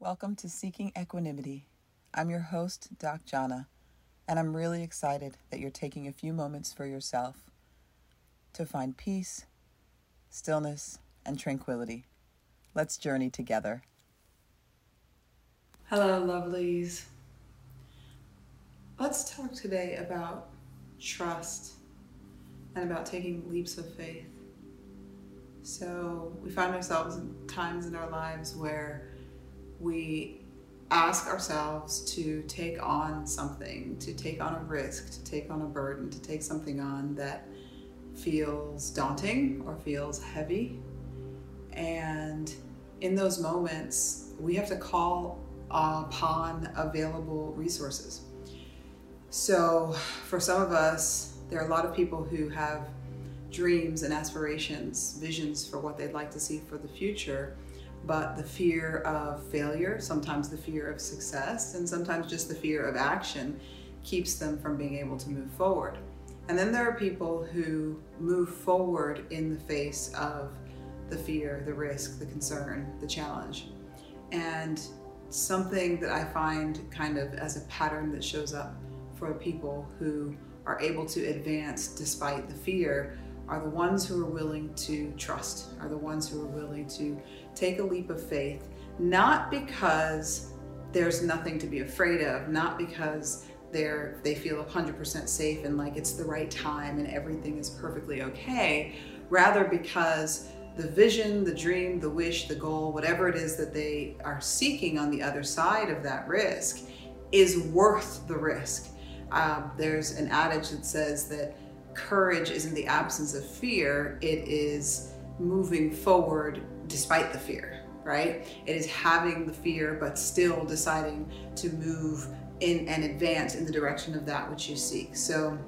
Welcome to Seeking Equanimity. I'm your host, Doc Jana, and I'm really excited that you're taking a few moments for yourself to find peace, stillness, and tranquility. Let's journey together. Hello, lovelies. Let's talk today about trust and about taking leaps of faith. So, we find ourselves in times in our lives where we ask ourselves to take on something, to take on a risk, to take on a burden, to take something on that feels daunting or feels heavy. And in those moments, we have to call upon available resources. So, for some of us, there are a lot of people who have dreams and aspirations, visions for what they'd like to see for the future but the fear of failure, sometimes the fear of success, and sometimes just the fear of action keeps them from being able to move forward. And then there are people who move forward in the face of the fear, the risk, the concern, the challenge. And something that I find kind of as a pattern that shows up for people who are able to advance despite the fear are the ones who are willing to trust, are the ones who are willing to take a leap of faith, not because there's nothing to be afraid of, not because they're they feel 100% safe and like it's the right time and everything is perfectly okay, rather because the vision, the dream, the wish, the goal, whatever it is that they are seeking on the other side of that risk is worth the risk. Um, there's an adage that says that courage isn't the absence of fear, it is moving forward despite the fear, right? It is having the fear, but still deciding to move in and advance in the direction of that which you seek. So,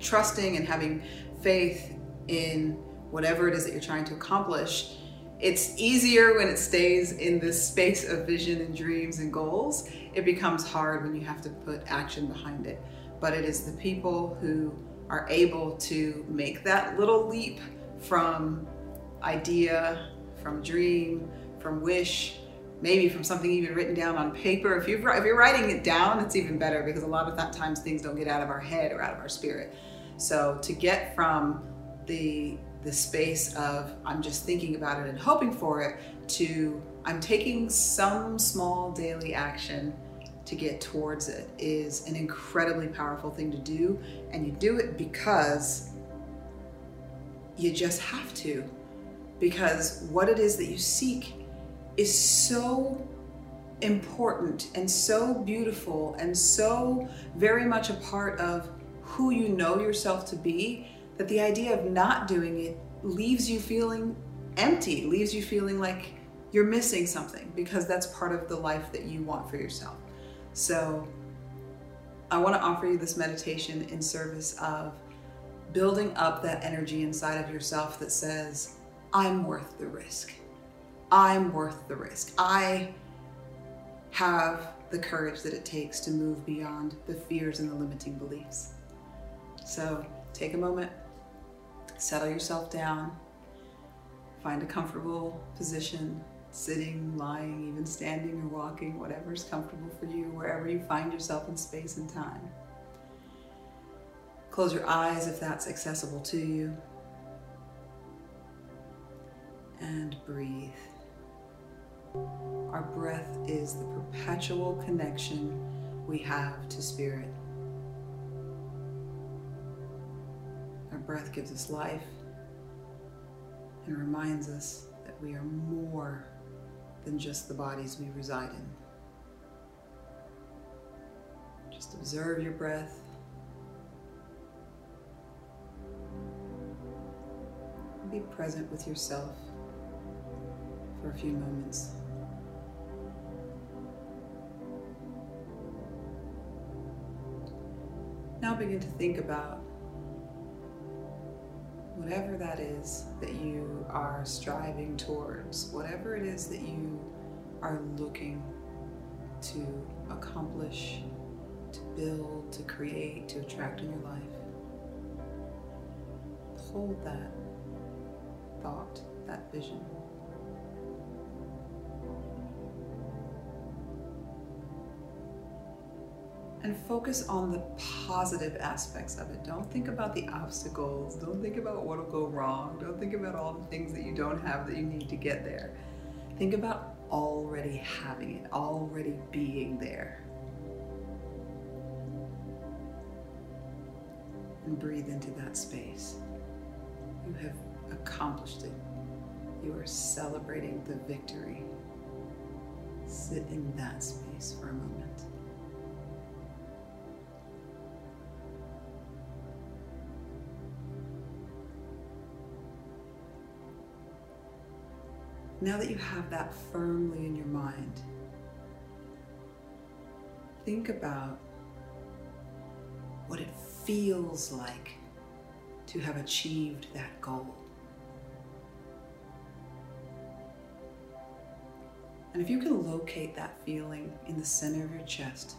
trusting and having faith in whatever it is that you're trying to accomplish. It's easier when it stays in this space of vision and dreams and goals. It becomes hard when you have to put action behind it. But it is the people who are able to make that little leap from idea, from dream, from wish, maybe from something even written down on paper. If, you if you're writing it down, it's even better because a lot of that times things don't get out of our head or out of our spirit. So to get from the the space of I'm just thinking about it and hoping for it to I'm taking some small daily action to get towards it is an incredibly powerful thing to do. And you do it because you just have to. Because what it is that you seek is so important and so beautiful and so very much a part of who you know yourself to be that the idea of not doing it leaves you feeling empty, leaves you feeling like you're missing something because that's part of the life that you want for yourself. So I want to offer you this meditation in service of building up that energy inside of yourself that says, I'm worth the risk. I'm worth the risk. I have the courage that it takes to move beyond the fears and the limiting beliefs. So take a moment, settle yourself down, find a comfortable position, sitting, lying, even standing or walking, whatever is comfortable for you, wherever you find yourself in space and time. Close your eyes if that's accessible to you. And breathe. Our breath is the perpetual connection we have to spirit. Our breath gives us life and reminds us that we are more than just the bodies we reside in. Just observe your breath. Be present with yourself for a few moments. Now begin to think about whatever that is that you are striving towards, whatever it is that you are looking to accomplish, to build, to create, to attract in your life. Hold that thought, that vision. And focus on the positive aspects of it. Don't think about the obstacles. Don't think about what'll go wrong. Don't think about all the things that you don't have that you need to get there. Think about already having it, already being there. And breathe into that space. You have accomplished it. You are celebrating the victory. Sit in that space for a moment. Now that you have that firmly in your mind, think about what it feels like to have achieved that goal. And if you can locate that feeling in the center of your chest,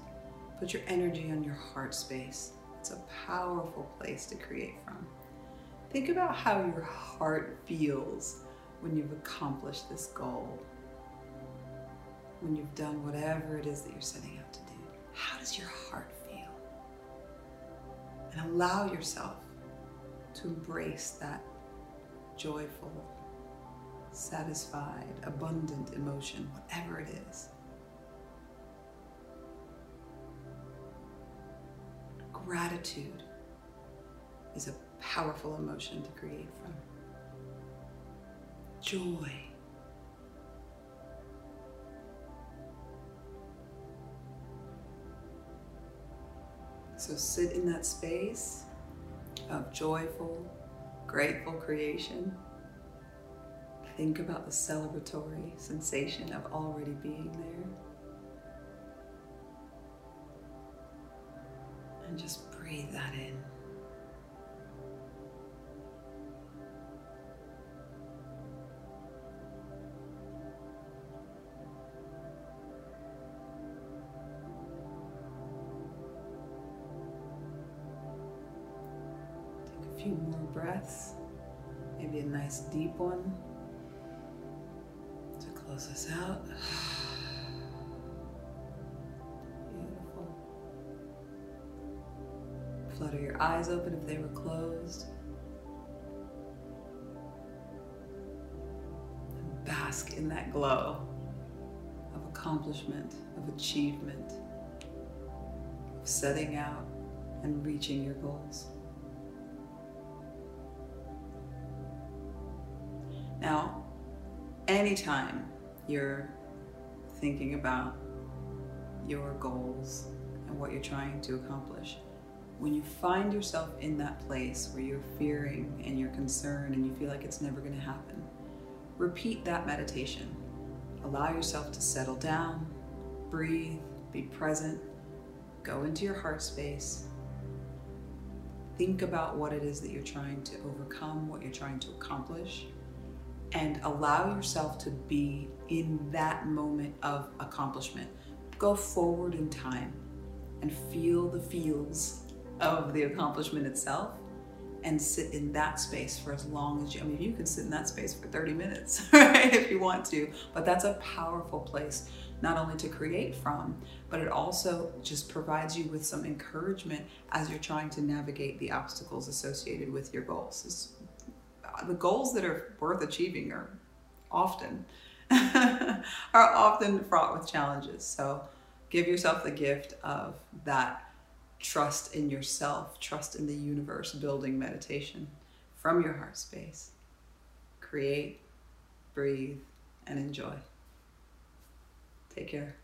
put your energy on your heart space. It's a powerful place to create from. Think about how your heart feels when you've accomplished this goal, when you've done whatever it is that you're setting out to do. How does your heart feel? And allow yourself to embrace that joyful, satisfied, abundant emotion, whatever it is. Gratitude is a powerful emotion to create from joy. So sit in that space of joyful, grateful creation. Think about the celebratory sensation of already being there. And just breathe that in. Few more breaths, maybe a nice deep one to close us out. Beautiful. Flutter your eyes open if they were closed. And bask in that glow of accomplishment, of achievement, of setting out and reaching your goals. Now, anytime you're thinking about your goals and what you're trying to accomplish, when you find yourself in that place where you're fearing and you're concerned and you feel like it's never going to happen, repeat that meditation. Allow yourself to settle down, breathe, be present, go into your heart space. Think about what it is that you're trying to overcome, what you're trying to accomplish and allow yourself to be in that moment of accomplishment. Go forward in time and feel the feels of the accomplishment itself and sit in that space for as long as you, I mean, you can sit in that space for 30 minutes, right, if you want to, but that's a powerful place not only to create from, but it also just provides you with some encouragement as you're trying to navigate the obstacles associated with your goals. It's the goals that are worth achieving are often are often fraught with challenges. So give yourself the gift of that trust in yourself, trust in the universe, building meditation from your heart space. Create, breathe, and enjoy. Take care.